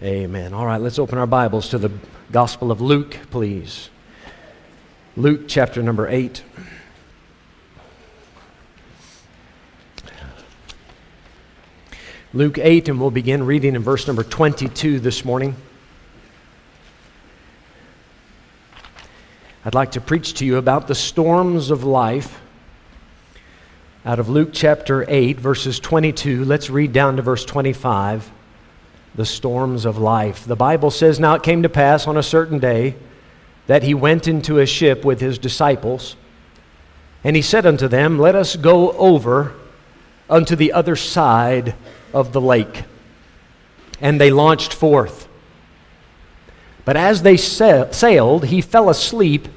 Amen. All right, let's open our Bibles to the Gospel of Luke, please. Luke chapter number 8. Luke 8, and we'll begin reading in verse number 22 this morning. I'd like to preach to you about the storms of life out of Luke chapter 8, verses 22. Let's read down to verse 25 the storms of life. The Bible says, Now it came to pass on a certain day that he went into a ship with his disciples, and he said unto them, Let us go over unto the other side of the lake. And they launched forth. But as they sailed, he fell asleep,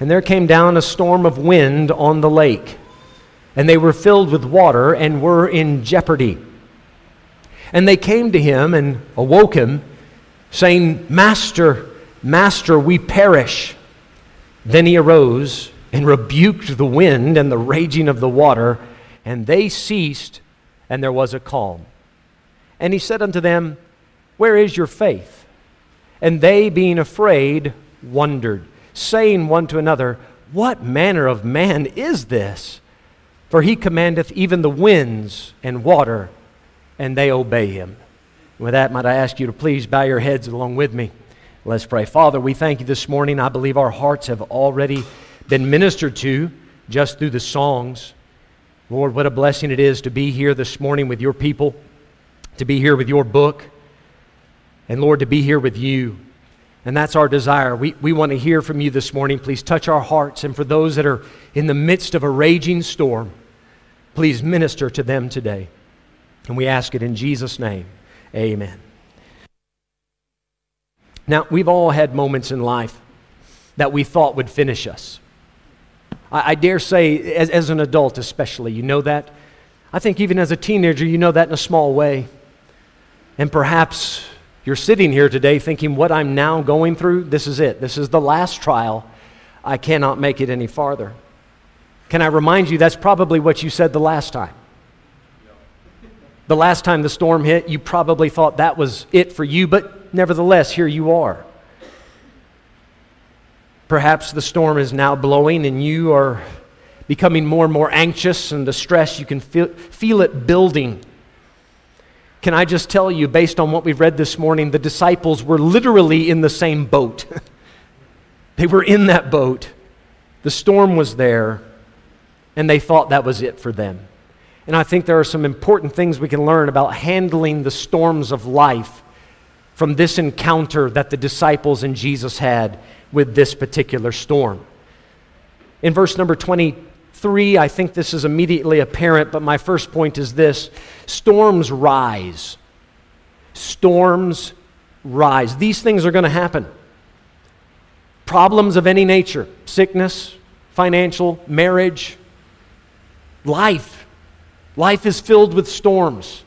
and there came down a storm of wind on the lake. And they were filled with water and were in jeopardy. And they came to him and awoke him, saying, Master, Master, we perish. Then he arose and rebuked the wind and the raging of the water, and they ceased, and there was a calm. And he said unto them, Where is your faith? And they, being afraid, wondered, saying one to another, What manner of man is this? For he commandeth even the winds and water and they obey him. With that, might I ask you to please bow your heads along with me? Let's pray. Father, we thank you this morning. I believe our hearts have already been ministered to just through the songs. Lord, what a blessing it is to be here this morning with your people, to be here with your book, and Lord, to be here with you. And that's our desire. We, we want to hear from you this morning. Please touch our hearts. And for those that are in the midst of a raging storm, please minister to them today. And we ask it in Jesus' name. Amen. Now, we've all had moments in life that we thought would finish us. I, I dare say, as, as an adult especially, you know that. I think even as a teenager, you know that in a small way. And perhaps you're sitting here today thinking, what I'm now going through, this is it. This is the last trial. I cannot make it any farther. Can I remind you, that's probably what you said the last time. The last time the storm hit, you probably thought that was it for you, but nevertheless, here you are. Perhaps the storm is now blowing and you are becoming more and more anxious and the stress, you can feel, feel it building. Can I just tell you, based on what we've read this morning, the disciples were literally in the same boat. they were in that boat. The storm was there, and they thought that was it for them. And I think there are some important things we can learn about handling the storms of life from this encounter that the disciples and Jesus had with this particular storm. In verse number 23, I think this is immediately apparent, but my first point is this storms rise. Storms rise. These things are going to happen. Problems of any nature sickness, financial, marriage, life Life is filled with storms.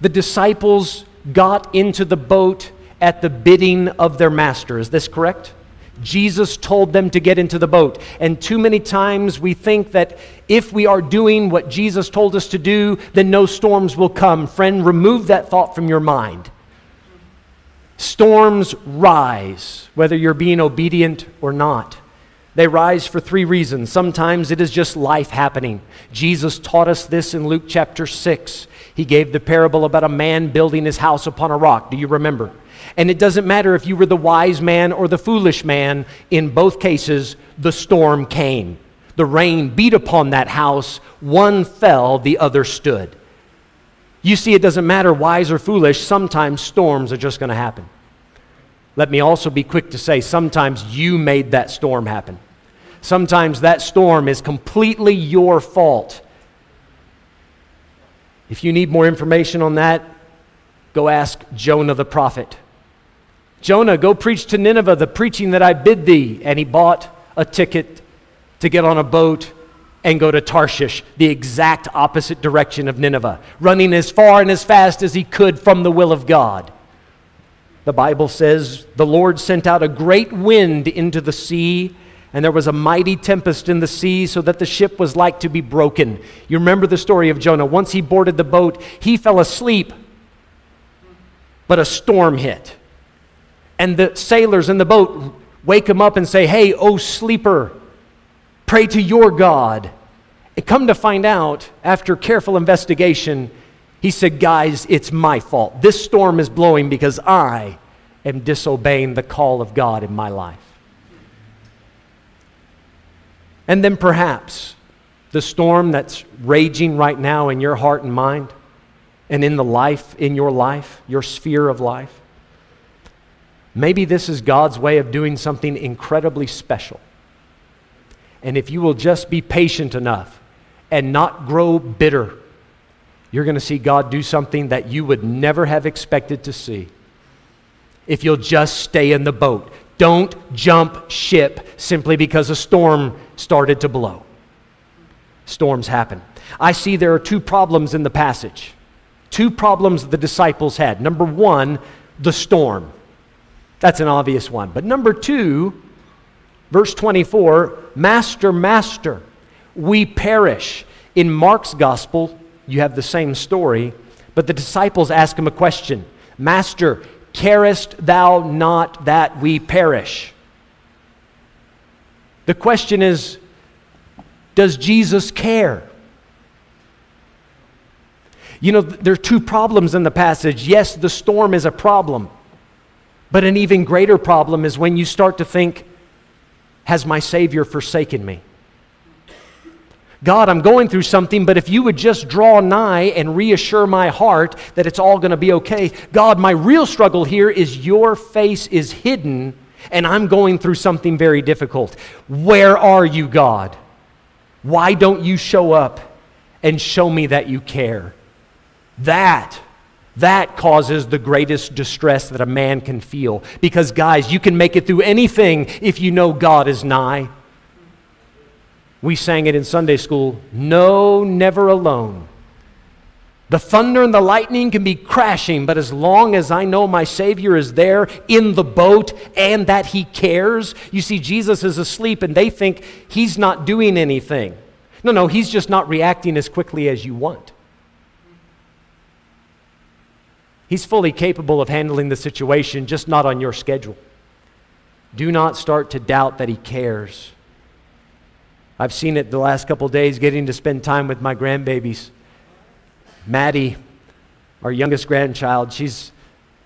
The disciples got into the boat at the bidding of their master. Is this correct? Jesus told them to get into the boat. And too many times we think that if we are doing what Jesus told us to do, then no storms will come. Friend, remove that thought from your mind. Storms rise, whether you're being obedient or not. They rise for three reasons. Sometimes it is just life happening. Jesus taught us this in Luke chapter 6. He gave the parable about a man building his house upon a rock. Do you remember? And it doesn't matter if you were the wise man or the foolish man, in both cases, the storm came. The rain beat upon that house. One fell, the other stood. You see, it doesn't matter wise or foolish, sometimes storms are just going to happen. Let me also be quick to say sometimes you made that storm happen. Sometimes that storm is completely your fault. If you need more information on that, go ask Jonah the prophet. Jonah, go preach to Nineveh the preaching that I bid thee. And he bought a ticket to get on a boat and go to Tarshish, the exact opposite direction of Nineveh, running as far and as fast as he could from the will of God. The Bible says the Lord sent out a great wind into the sea, and there was a mighty tempest in the sea, so that the ship was like to be broken. You remember the story of Jonah. Once he boarded the boat, he fell asleep. but a storm hit. And the sailors in the boat wake him up and say, Hey, oh sleeper, pray to your God. And come to find out, after careful investigation, he said, Guys, it's my fault. This storm is blowing because I am disobeying the call of God in my life. And then perhaps the storm that's raging right now in your heart and mind and in the life, in your life, your sphere of life. Maybe this is God's way of doing something incredibly special. And if you will just be patient enough and not grow bitter, you're going to see God do something that you would never have expected to see. If you'll just stay in the boat, don't jump ship simply because a storm started to blow. Storms happen. I see there are two problems in the passage. Two problems the disciples had. Number one, the storm. That's an obvious one. But number two, verse 24, Master, Master, we perish. In Mark's gospel, you have the same story, but the disciples ask him a question Master, carest thou not that we perish? The question is Does Jesus care? You know, there are two problems in the passage. Yes, the storm is a problem, but an even greater problem is when you start to think, Has my Savior forsaken me? God, I'm going through something, but if you would just draw nigh and reassure my heart that it's all going to be okay. God, my real struggle here is your face is hidden and I'm going through something very difficult. Where are you, God? Why don't you show up and show me that you care? That that causes the greatest distress that a man can feel. Because, guys, you can make it through anything if you know God is nigh. We sang it in Sunday school No, never alone. The thunder and the lightning can be crashing, but as long as I know my Savior is there in the boat and that He cares, you see, Jesus is asleep and they think He's not doing anything. No, no, He's just not reacting as quickly as you want. He's fully capable of handling the situation, just not on your schedule. Do not start to doubt that He cares. I've seen it the last couple days getting to spend time with my grandbabies. Maddie, our youngest grandchild, she's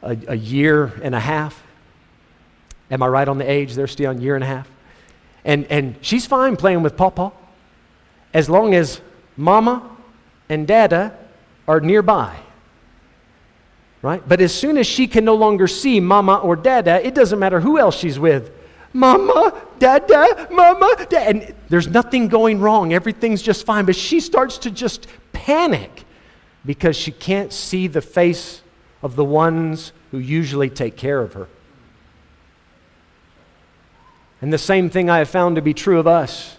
a, a year and a half. Am I right on the age? They're still a year and a half. And, and she's fine playing with Papa as long as Mama and Dada are nearby. Right? But as soon as she can no longer see Mama or Dada, it doesn't matter who else she's with. Mama, Dada, Mama, Dada. And there's nothing going wrong. Everything's just fine. But she starts to just panic because she can't see the face of the ones who usually take care of her. And the same thing I have found to be true of us.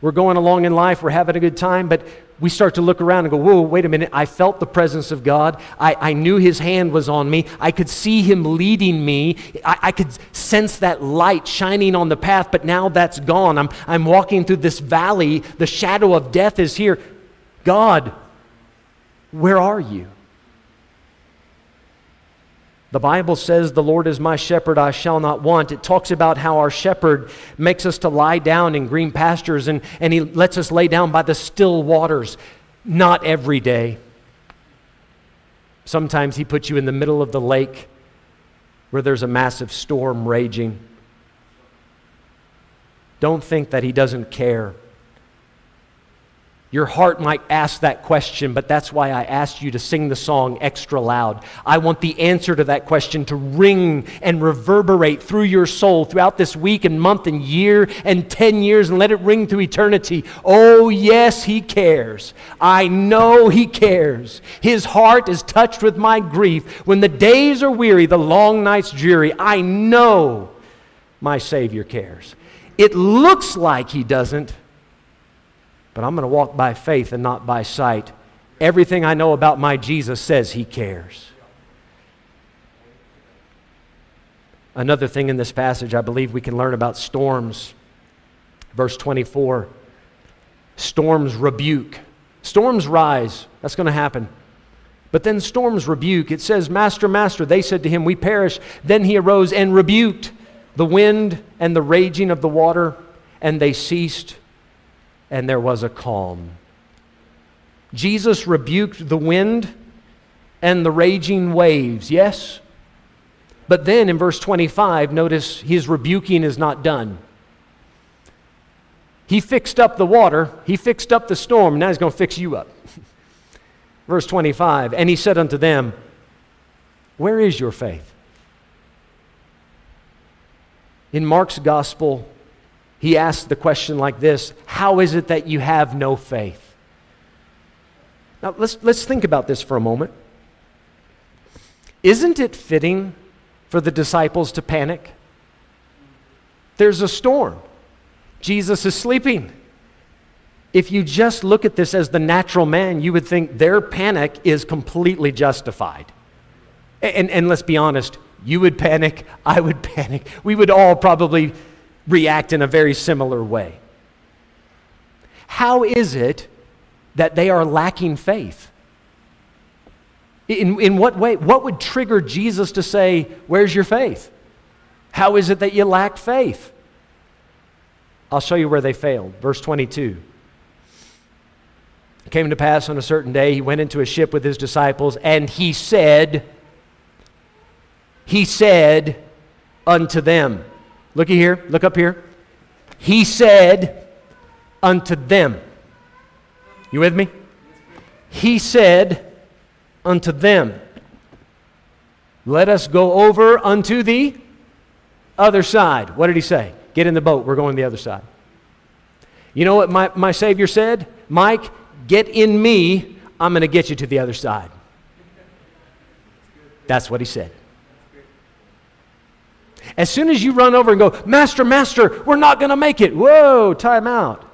We're going along in life, we're having a good time, but we start to look around and go, whoa, wait a minute. I felt the presence of God. I, I knew His hand was on me. I could see Him leading me. I, I could sense that light shining on the path, but now that's gone. I'm, I'm walking through this valley. The shadow of death is here. God, where are you? The Bible says, The Lord is my shepherd, I shall not want. It talks about how our shepherd makes us to lie down in green pastures and, and he lets us lay down by the still waters. Not every day. Sometimes he puts you in the middle of the lake where there's a massive storm raging. Don't think that he doesn't care. Your heart might ask that question, but that's why I asked you to sing the song extra loud. I want the answer to that question to ring and reverberate through your soul throughout this week and month and year and 10 years and let it ring through eternity. Oh, yes, He cares. I know He cares. His heart is touched with my grief. When the days are weary, the long nights dreary, I know my Savior cares. It looks like He doesn't but I'm going to walk by faith and not by sight. Everything I know about my Jesus says he cares. Another thing in this passage I believe we can learn about storms. Verse 24 storms rebuke, storms rise. That's going to happen. But then storms rebuke. It says, Master, Master, they said to him, We perish. Then he arose and rebuked the wind and the raging of the water, and they ceased, and there was a calm. Jesus rebuked the wind and the raging waves, yes? But then in verse 25, notice his rebuking is not done. He fixed up the water, he fixed up the storm, now he's going to fix you up. Verse 25, and he said unto them, Where is your faith? In Mark's gospel, he asked the question like this How is it that you have no faith? Now, let's, let's think about this for a moment. Isn't it fitting for the disciples to panic? There's a storm. Jesus is sleeping. If you just look at this as the natural man, you would think their panic is completely justified. And, and let's be honest, you would panic, I would panic. We would all probably react in a very similar way. How is it that they are lacking faith? In, in what way? What would trigger Jesus to say, Where's your faith? How is it that you lack faith? I'll show you where they failed. Verse 22. It came to pass on a certain day, he went into a ship with his disciples, and he said, He said unto them, Looky here, look up here. He said unto them, You with me? He said, unto them. Let us go over unto the other side. What did he say? Get in the boat. We're going the other side. You know what my, my Savior said? Mike, get in me. I'm going to get you to the other side. That's what he said. As soon as you run over and go, Master, Master, we're not going to make it. Whoa, time out.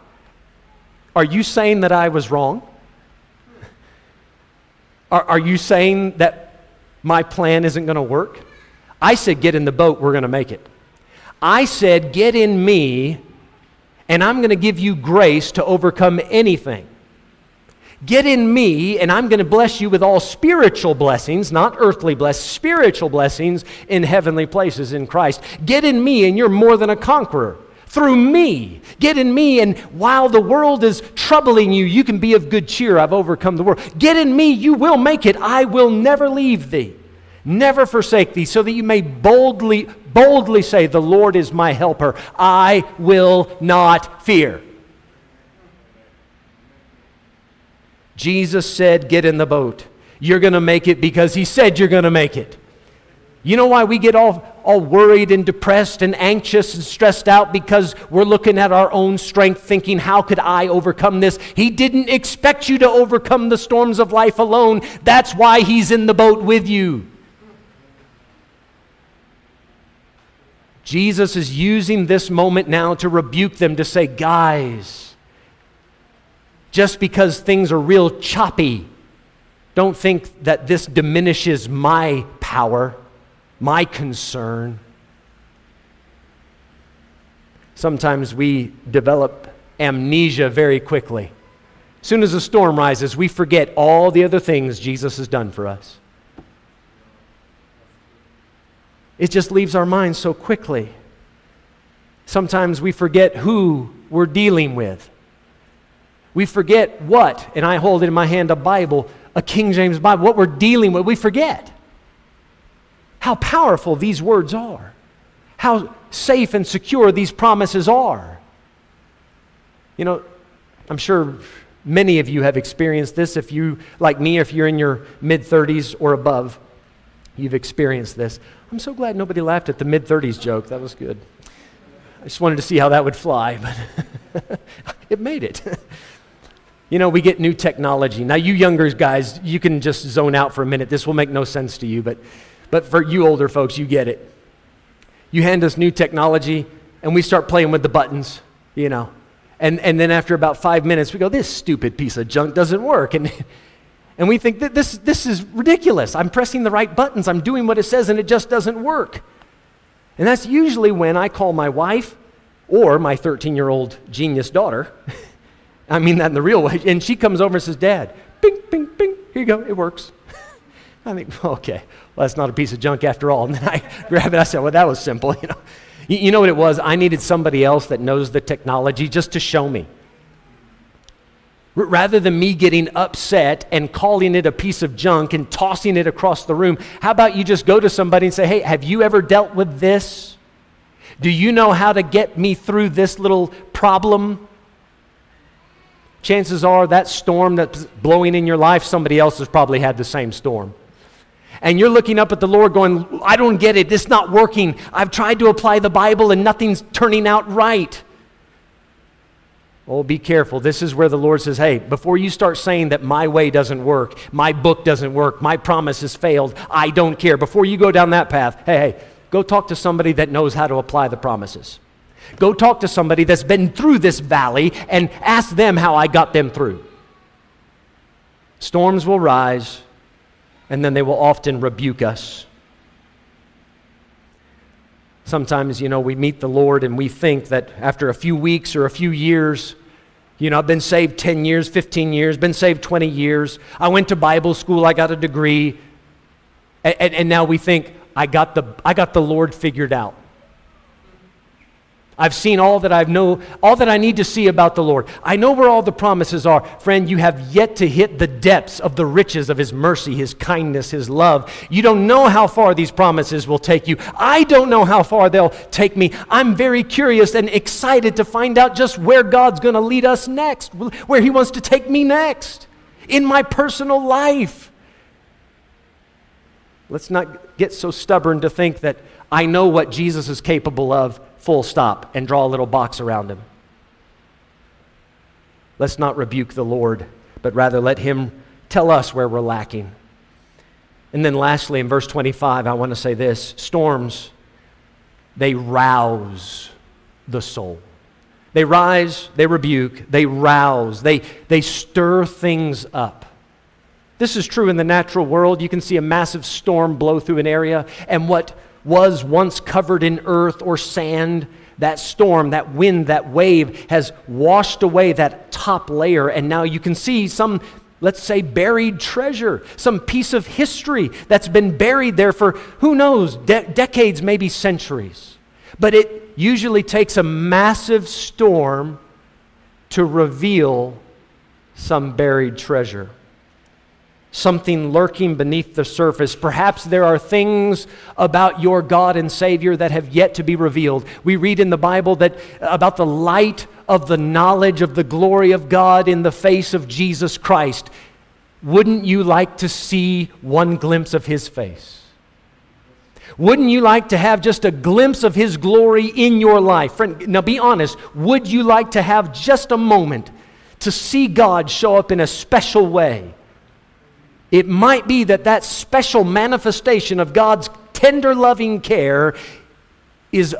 Are you saying that I was wrong? Are, are you saying that my plan isn't going to work? I said, Get in the boat, we're going to make it. I said, Get in me, and I'm going to give you grace to overcome anything. Get in me, and I'm going to bless you with all spiritual blessings, not earthly blessings, spiritual blessings in heavenly places in Christ. Get in me, and you're more than a conqueror through me. Get in me, and while the world is troubling you, you can be of good cheer. I've overcome the world. Get in me, you will make it. I will never leave thee, never forsake thee, so that you may boldly, boldly say, The Lord is my helper. I will not fear. Jesus said, Get in the boat. You're going to make it because he said you're going to make it. You know why we get all, all worried and depressed and anxious and stressed out? Because we're looking at our own strength, thinking, How could I overcome this? He didn't expect you to overcome the storms of life alone. That's why He's in the boat with you. Jesus is using this moment now to rebuke them, to say, Guys, just because things are real choppy, don't think that this diminishes my power my concern. Sometimes we develop amnesia very quickly. As soon as a storm rises, we forget all the other things Jesus has done for us. It just leaves our minds so quickly. Sometimes we forget who we're dealing with. We forget what, and I hold in my hand a Bible, a King James Bible, what we're dealing with, we forget how powerful these words are, how safe and secure these promises are. You know, I'm sure many of you have experienced this. If you, like me, if you're in your mid 30s or above, you've experienced this. I'm so glad nobody laughed at the mid 30s joke. That was good. I just wanted to see how that would fly, but it made it. you know, we get new technology. Now, you younger guys, you can just zone out for a minute. This will make no sense to you, but but for you older folks, you get it. You hand us new technology, and we start playing with the buttons, you know. And, and then after about five minutes, we go, This stupid piece of junk doesn't work. And, and we think that this, this is ridiculous. I'm pressing the right buttons, I'm doing what it says, and it just doesn't work. And that's usually when I call my wife or my 13 year old genius daughter. I mean that in the real way. And she comes over and says, Dad, bing, bing, bing, here you go, it works. I think, okay, well, that's not a piece of junk after all. And then I grab it. I said, well, that was simple. You know, you, you know what it was? I needed somebody else that knows the technology just to show me. R- rather than me getting upset and calling it a piece of junk and tossing it across the room, how about you just go to somebody and say, hey, have you ever dealt with this? Do you know how to get me through this little problem? Chances are that storm that's blowing in your life, somebody else has probably had the same storm and you're looking up at the Lord going, I don't get it. It's not working. I've tried to apply the Bible and nothing's turning out right. Oh, be careful. This is where the Lord says, hey, before you start saying that my way doesn't work, my book doesn't work, my promise has failed, I don't care, before you go down that path, hey, hey, go talk to somebody that knows how to apply the promises. Go talk to somebody that's been through this valley and ask them how I got them through. Storms will rise, and then they will often rebuke us. Sometimes, you know, we meet the Lord and we think that after a few weeks or a few years, you know, I've been saved 10 years, 15 years, been saved 20 years. I went to Bible school, I got a degree. And, and, and now we think, I got, the, I got the Lord figured out. I've seen all that I know, all that I need to see about the Lord. I know where all the promises are. Friend, you have yet to hit the depths of the riches of His mercy, His kindness, His love. You don't know how far these promises will take you. I don't know how far they'll take me. I'm very curious and excited to find out just where God's going to lead us next, where He wants to take me next in my personal life. Let's not get so stubborn to think that I know what Jesus is capable of full stop, and draw a little box around him. Let's not rebuke the Lord, but rather let him tell us where we're lacking. And then lastly, in verse 25, I want to say this storms, they rouse the soul. They rise, they rebuke, they rouse, they, they stir things up. This is true in the natural world. You can see a massive storm blow through an area, and what was once covered in earth or sand, that storm, that wind, that wave has washed away that top layer, and now you can see some, let's say, buried treasure, some piece of history that's been buried there for who knows, de- decades, maybe centuries. But it usually takes a massive storm to reveal some buried treasure something lurking beneath the surface. Perhaps there are things about your God and Savior that have yet to be revealed. We read in the Bible that uh, about the light of the knowledge of the glory of God in the face of Jesus Christ. Wouldn't you like to see one glimpse of his face? Wouldn't you like to have just a glimpse of his glory in your life? Friend, now be honest. Would you like to have just a moment to see God show up in a special way? It might be that that special manifestation of God's tender, loving care is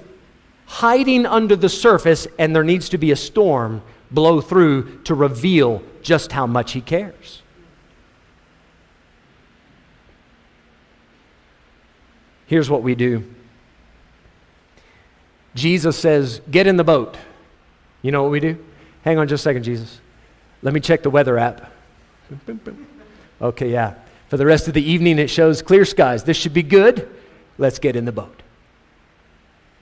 hiding under the surface, and there needs to be a storm blow through to reveal just how much He cares. Here's what we do Jesus says, Get in the boat. You know what we do? Hang on just a second, Jesus. Let me check the weather app. Okay, yeah. For the rest of the evening, it shows clear skies. This should be good. Let's get in the boat.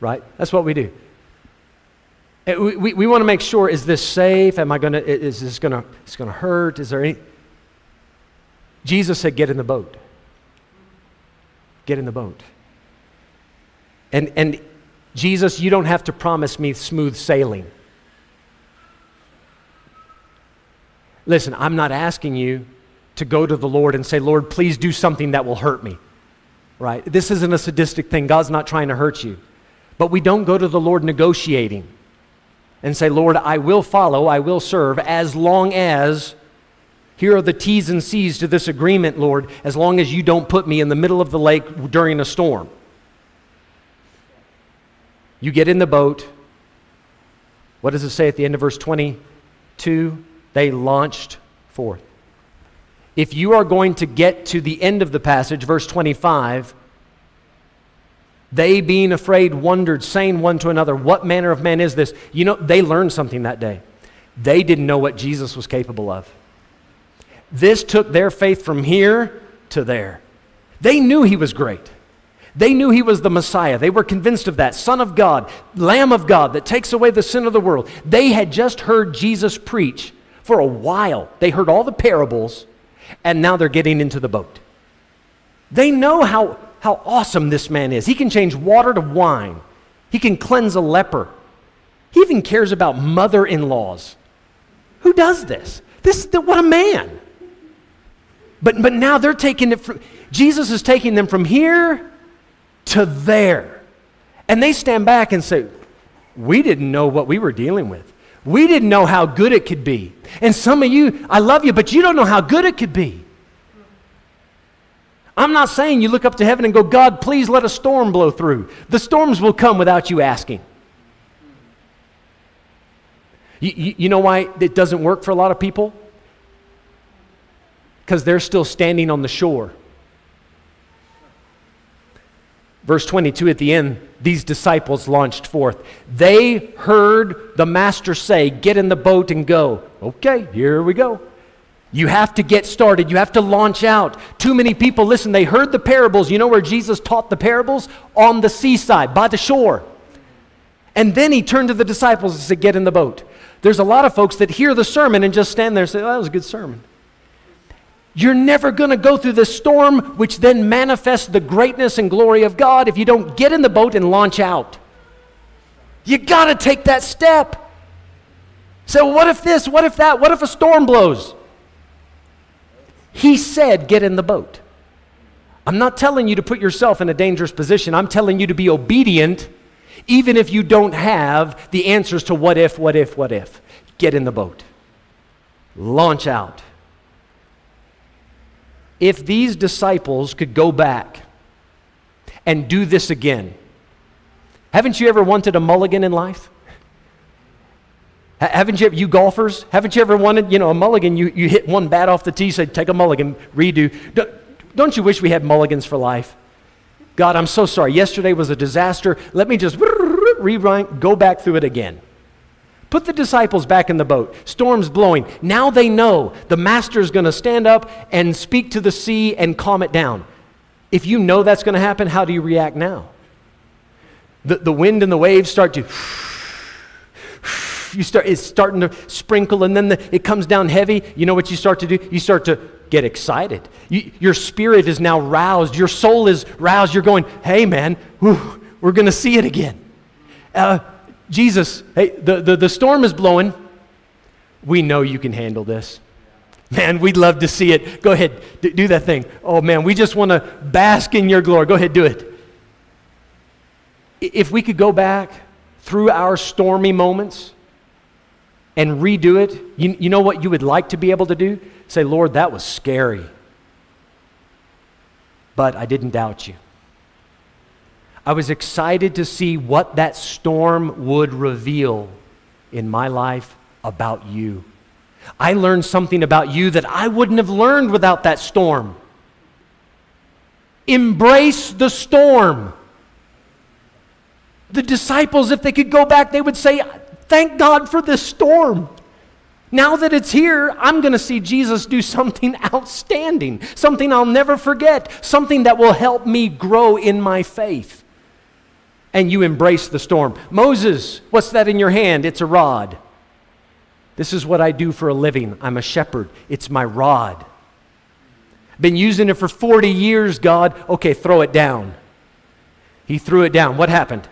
Right? That's what we do. Eh, we, we, we want to make sure is this safe? Am I going to, is this going to, it's going to hurt? Is there any? Jesus said, get in the boat. Get in the boat. And, and Jesus, you don't have to promise me smooth sailing. Listen, I'm not asking you to go to the Lord and say, Lord, please do something that will hurt me. Right? This isn't a sadistic thing. God's not trying to hurt you. But we don't go to the Lord negotiating and say, Lord, I will follow, I will serve, as long as here are the T's and C's to this agreement, Lord, as long as you don't put me in the middle of the lake during a storm. You get in the boat. What does it say at the end of verse 22? They launched forth. If you are going to get to the end of the passage, verse 25, they being afraid wondered, saying one to another, What manner of man is this? You know, they learned something that day. They didn't know what Jesus was capable of. This took their faith from here to there. They knew he was great. They knew he was the Messiah. They were convinced of that. Son of God, Lamb of God that takes away the sin of the world. They had just heard Jesus preach for a while. They heard all the parables, and now they're getting into the boat. They know how, how awesome this man is. He can change water to wine, he can cleanse a leper. He even cares about mother in laws. Who does this? This what a man. But, but now they're taking it from, Jesus is taking them from here to there. And they stand back and say, We didn't know what we were dealing with. We didn't know how good it could be. And some of you, I love you, but you don't know how good it could be. I'm not saying you look up to heaven and go, God, please let a storm blow through. The storms will come without you asking. You, you, you know why it doesn't work for a lot of people? Because they're still standing on the shore. Verse 22 at the end, these disciples launched forth. They heard the master say, Get in the boat and go. Okay, here we go. You have to get started. You have to launch out. Too many people, listen, they heard the parables. You know where Jesus taught the parables? On the seaside, by the shore. And then he turned to the disciples and said, Get in the boat. There's a lot of folks that hear the sermon and just stand there and say, oh, That was a good sermon. You're never going to go through the storm, which then manifests the greatness and glory of God if you don't get in the boat and launch out. You got to take that step. So, what if this? What if that? What if a storm blows? He said, Get in the boat. I'm not telling you to put yourself in a dangerous position. I'm telling you to be obedient, even if you don't have the answers to what if, what if, what if. Get in the boat, launch out if these disciples could go back and do this again, haven't you ever wanted a mulligan in life? Haven't you, you golfers, haven't you ever wanted, you know, a mulligan? You, you hit one bat off the tee, say, take a mulligan, redo. Don't, don't you wish we had mulligans for life? God, I'm so sorry. Yesterday was a disaster. Let me just rewrite, go back through it again. Put the disciples back in the boat. Storm's blowing. Now they know the master is going to stand up and speak to the sea and calm it down. If you know that's going to happen, how do you react now? The, the wind and the waves start to. You start, it's starting to sprinkle, and then the, it comes down heavy. You know what you start to do? You start to get excited. You, your spirit is now roused. Your soul is roused. You're going, hey, man, whew, we're going to see it again. Uh, Jesus, hey, the, the, the storm is blowing. We know you can handle this. Man, we'd love to see it. Go ahead, do, do that thing. Oh, man, we just want to bask in your glory. Go ahead, do it. If we could go back through our stormy moments and redo it, you, you know what you would like to be able to do? Say, Lord, that was scary, but I didn't doubt you. I was excited to see what that storm would reveal in my life about you. I learned something about you that I wouldn't have learned without that storm. Embrace the storm. The disciples, if they could go back, they would say, Thank God for this storm. Now that it's here, I'm going to see Jesus do something outstanding, something I'll never forget, something that will help me grow in my faith and you embrace the storm. Moses, what's that in your hand? It's a rod. This is what I do for a living. I'm a shepherd. It's my rod. Been using it for 40 years, God. Okay, throw it down. He threw it down. What happened?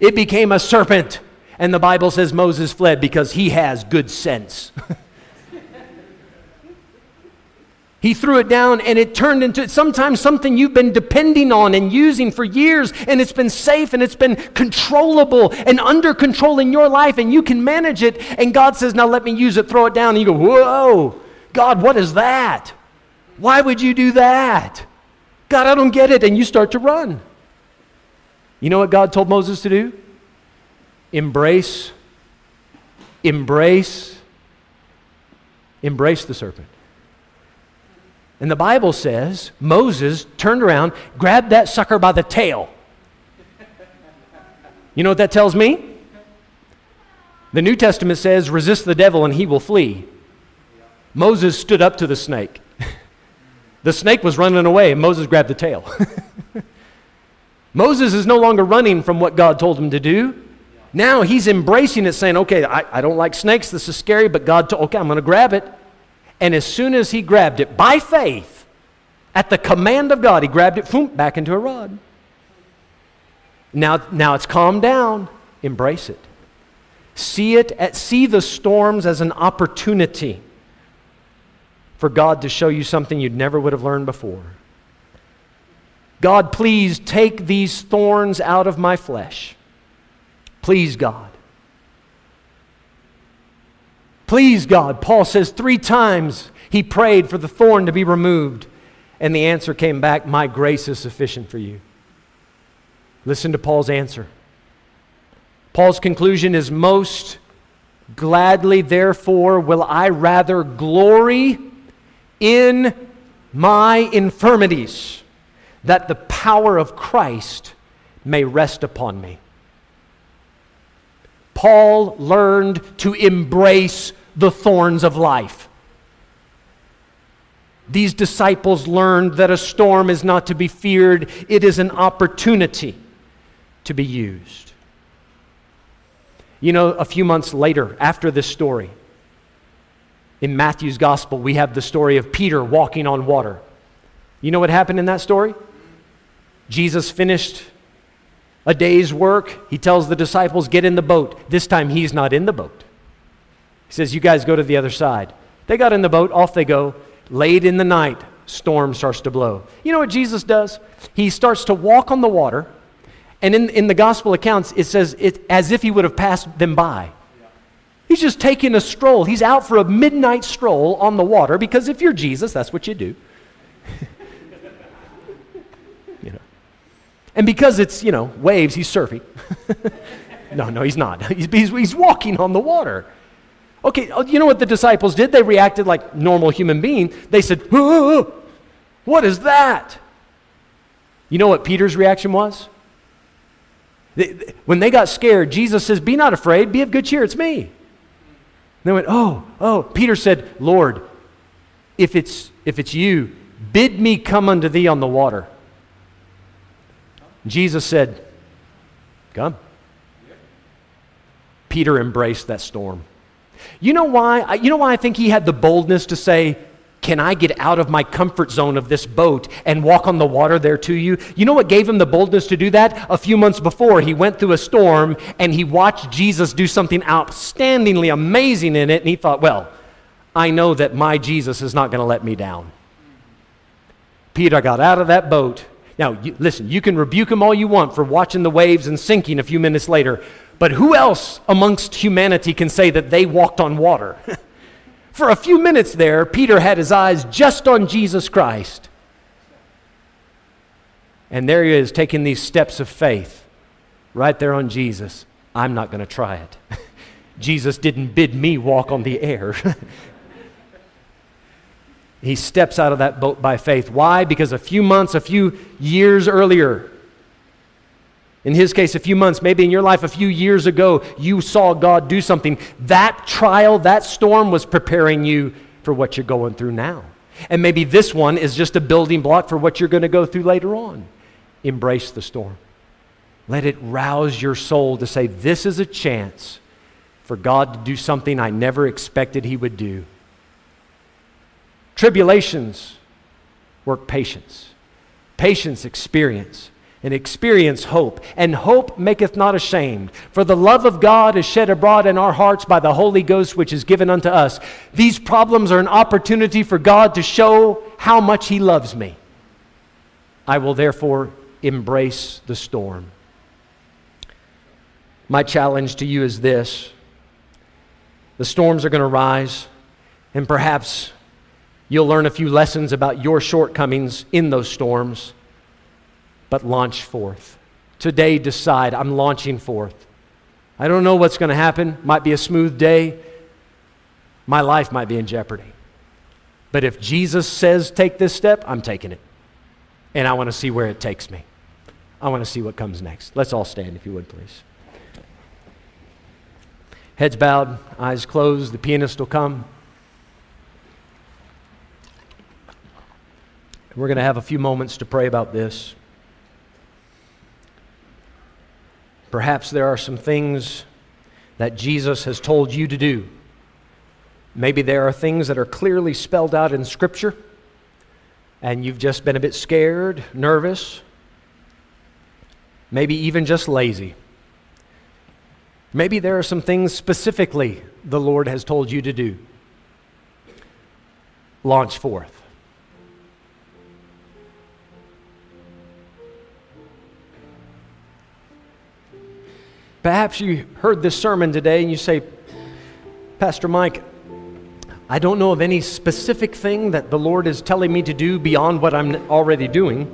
It became a serpent. And the Bible says Moses fled because he has good sense. He threw it down and it turned into sometimes something you've been depending on and using for years, and it's been safe and it's been controllable and under control in your life, and you can manage it. And God says, Now let me use it, throw it down. And you go, Whoa, God, what is that? Why would you do that? God, I don't get it. And you start to run. You know what God told Moses to do? Embrace, embrace, embrace the serpent. And the Bible says Moses turned around, grabbed that sucker by the tail. You know what that tells me? The New Testament says, resist the devil and he will flee. Moses stood up to the snake. The snake was running away, and Moses grabbed the tail. Moses is no longer running from what God told him to do. Now he's embracing it, saying, Okay, I, I don't like snakes. This is scary, but God told, Okay, I'm going to grab it. And as soon as he grabbed it by faith, at the command of God, he grabbed it, boom, back into a rod. Now, now it's calmed down. Embrace it. See it, at, see the storms as an opportunity for God to show you something you never would have learned before. God, please take these thorns out of my flesh. Please, God. Please, God. Paul says three times he prayed for the thorn to be removed, and the answer came back My grace is sufficient for you. Listen to Paul's answer. Paul's conclusion is Most gladly, therefore, will I rather glory in my infirmities, that the power of Christ may rest upon me. Paul learned to embrace the thorns of life. These disciples learned that a storm is not to be feared, it is an opportunity to be used. You know, a few months later, after this story, in Matthew's gospel, we have the story of Peter walking on water. You know what happened in that story? Jesus finished a day's work. He tells the disciples, Get in the boat. This time he's not in the boat. He says, You guys go to the other side. They got in the boat, off they go. Late in the night, storm starts to blow. You know what Jesus does? He starts to walk on the water, and in, in the gospel accounts, it says it's as if he would have passed them by. He's just taking a stroll. He's out for a midnight stroll on the water because if you're Jesus, that's what you do. you know. And because it's, you know, waves, he's surfing. no, no, he's not. He's, he's, he's walking on the water. Okay, oh, you know what the disciples did? They reacted like normal human beings. They said, What is that? You know what Peter's reaction was? When they got scared, Jesus says, Be not afraid, be of good cheer, it's me. they went, Oh, oh. Peter said, Lord, if it's, if it's you, bid me come unto thee on the water. Jesus said, Come. Peter embraced that storm. You know why? You know why I think he had the boldness to say, Can I get out of my comfort zone of this boat and walk on the water there to you? You know what gave him the boldness to do that? A few months before, he went through a storm and he watched Jesus do something outstandingly amazing in it, and he thought, Well, I know that my Jesus is not going to let me down. Peter got out of that boat. Now, you, listen, you can rebuke him all you want for watching the waves and sinking a few minutes later, but who else amongst humanity can say that they walked on water? For a few minutes there, Peter had his eyes just on Jesus Christ. And there he is taking these steps of faith right there on Jesus. I'm not going to try it. Jesus didn't bid me walk on the air. he steps out of that boat by faith. Why? Because a few months, a few years earlier, in his case, a few months, maybe in your life, a few years ago, you saw God do something. That trial, that storm was preparing you for what you're going through now. And maybe this one is just a building block for what you're going to go through later on. Embrace the storm. Let it rouse your soul to say, This is a chance for God to do something I never expected He would do. Tribulations work patience, patience, experience and experience hope. And hope maketh not ashamed. For the love of God is shed abroad in our hearts by the Holy Ghost, which is given unto us. These problems are an opportunity for God to show how much He loves me. I will therefore embrace the storm. My challenge to you is this the storms are going to rise, and perhaps you'll learn a few lessons about your shortcomings in those storms but launch forth. Today, decide I'm launching forth. I don't know what's going to happen. Might be a smooth day. My life might be in jeopardy. But if Jesus says take this step, I'm taking it. And I want to see where it takes me. I want to see what comes next. Let's all stand, if you would, please. Heads bowed, eyes closed. The pianist will come. We're going to have a few moments to pray about this. Perhaps there are some things that Jesus has told you to do. Maybe there are things that are clearly spelled out in Scripture, and you've just been a bit scared, nervous, maybe even just lazy. Maybe there are some things specifically the Lord has told you to do. Launch forth. Perhaps you heard this sermon today and you say, Pastor Mike, I don't know of any specific thing that the Lord is telling me to do beyond what I'm already doing,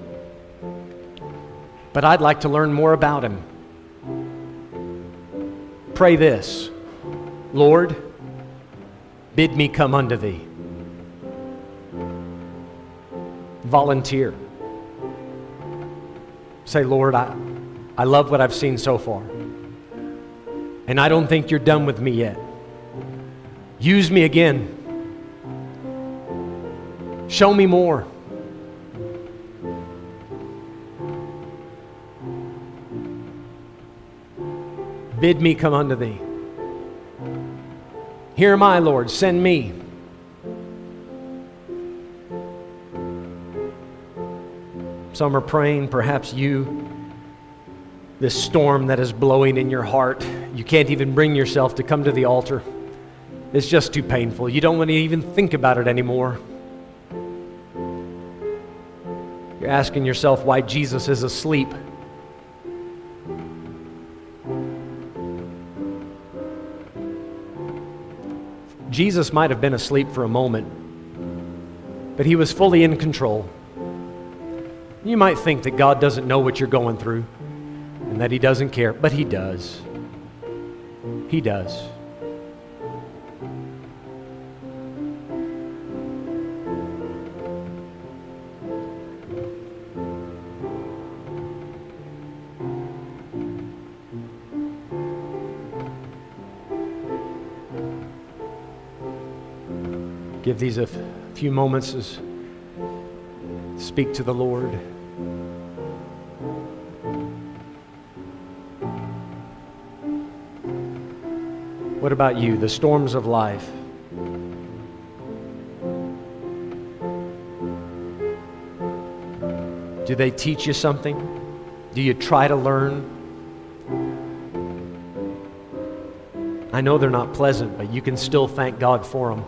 but I'd like to learn more about Him. Pray this Lord, bid me come unto Thee. Volunteer. Say, Lord, I, I love what I've seen so far. And I don't think you're done with me yet. Use me again. Show me more. Bid me come unto thee. Here am I, Lord, send me. Some are praying, perhaps you this storm that is blowing in your heart. You can't even bring yourself to come to the altar. It's just too painful. You don't want to even think about it anymore. You're asking yourself why Jesus is asleep. Jesus might have been asleep for a moment, but he was fully in control. You might think that God doesn't know what you're going through and that He doesn't care, but He does. He does. Give these a few moments to speak to the Lord. What about you? The storms of life. Do they teach you something? Do you try to learn? I know they're not pleasant, but you can still thank God for them.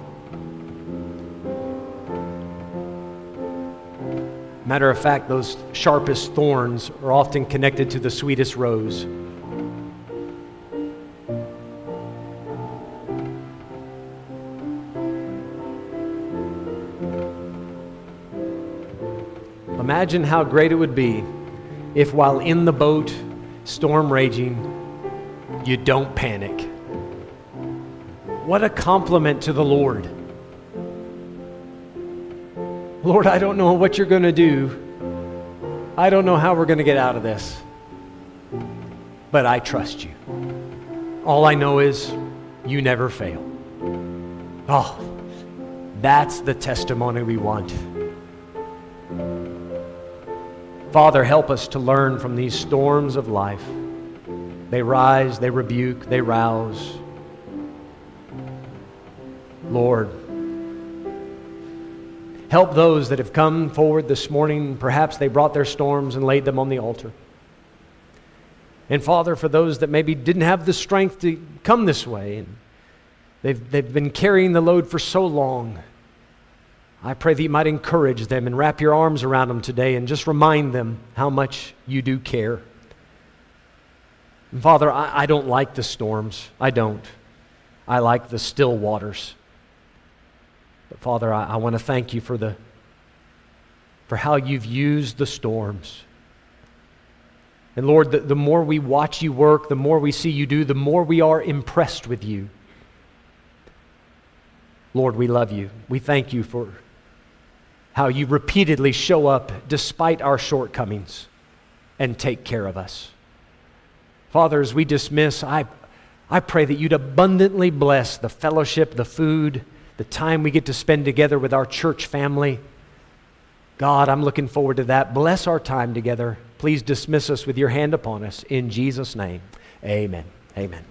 Matter of fact, those sharpest thorns are often connected to the sweetest rose. Imagine how great it would be if, while in the boat, storm raging, you don't panic. What a compliment to the Lord. Lord, I don't know what you're going to do. I don't know how we're going to get out of this. But I trust you. All I know is you never fail. Oh, that's the testimony we want. Father, help us to learn from these storms of life. They rise, they rebuke, they rouse. Lord, help those that have come forward this morning. Perhaps they brought their storms and laid them on the altar. And Father, for those that maybe didn't have the strength to come this way, and they've, they've been carrying the load for so long. I pray that you might encourage them and wrap your arms around them today and just remind them how much you do care. And Father, I, I don't like the storms. I don't. I like the still waters. But Father, I, I want to thank you for the for how you've used the storms. And Lord, the, the more we watch you work, the more we see you do, the more we are impressed with you. Lord, we love you. We thank you for how you repeatedly show up despite our shortcomings and take care of us. Father, as we dismiss, I, I pray that you'd abundantly bless the fellowship, the food, the time we get to spend together with our church family. God, I'm looking forward to that. Bless our time together. Please dismiss us with your hand upon us. In Jesus' name, amen. Amen.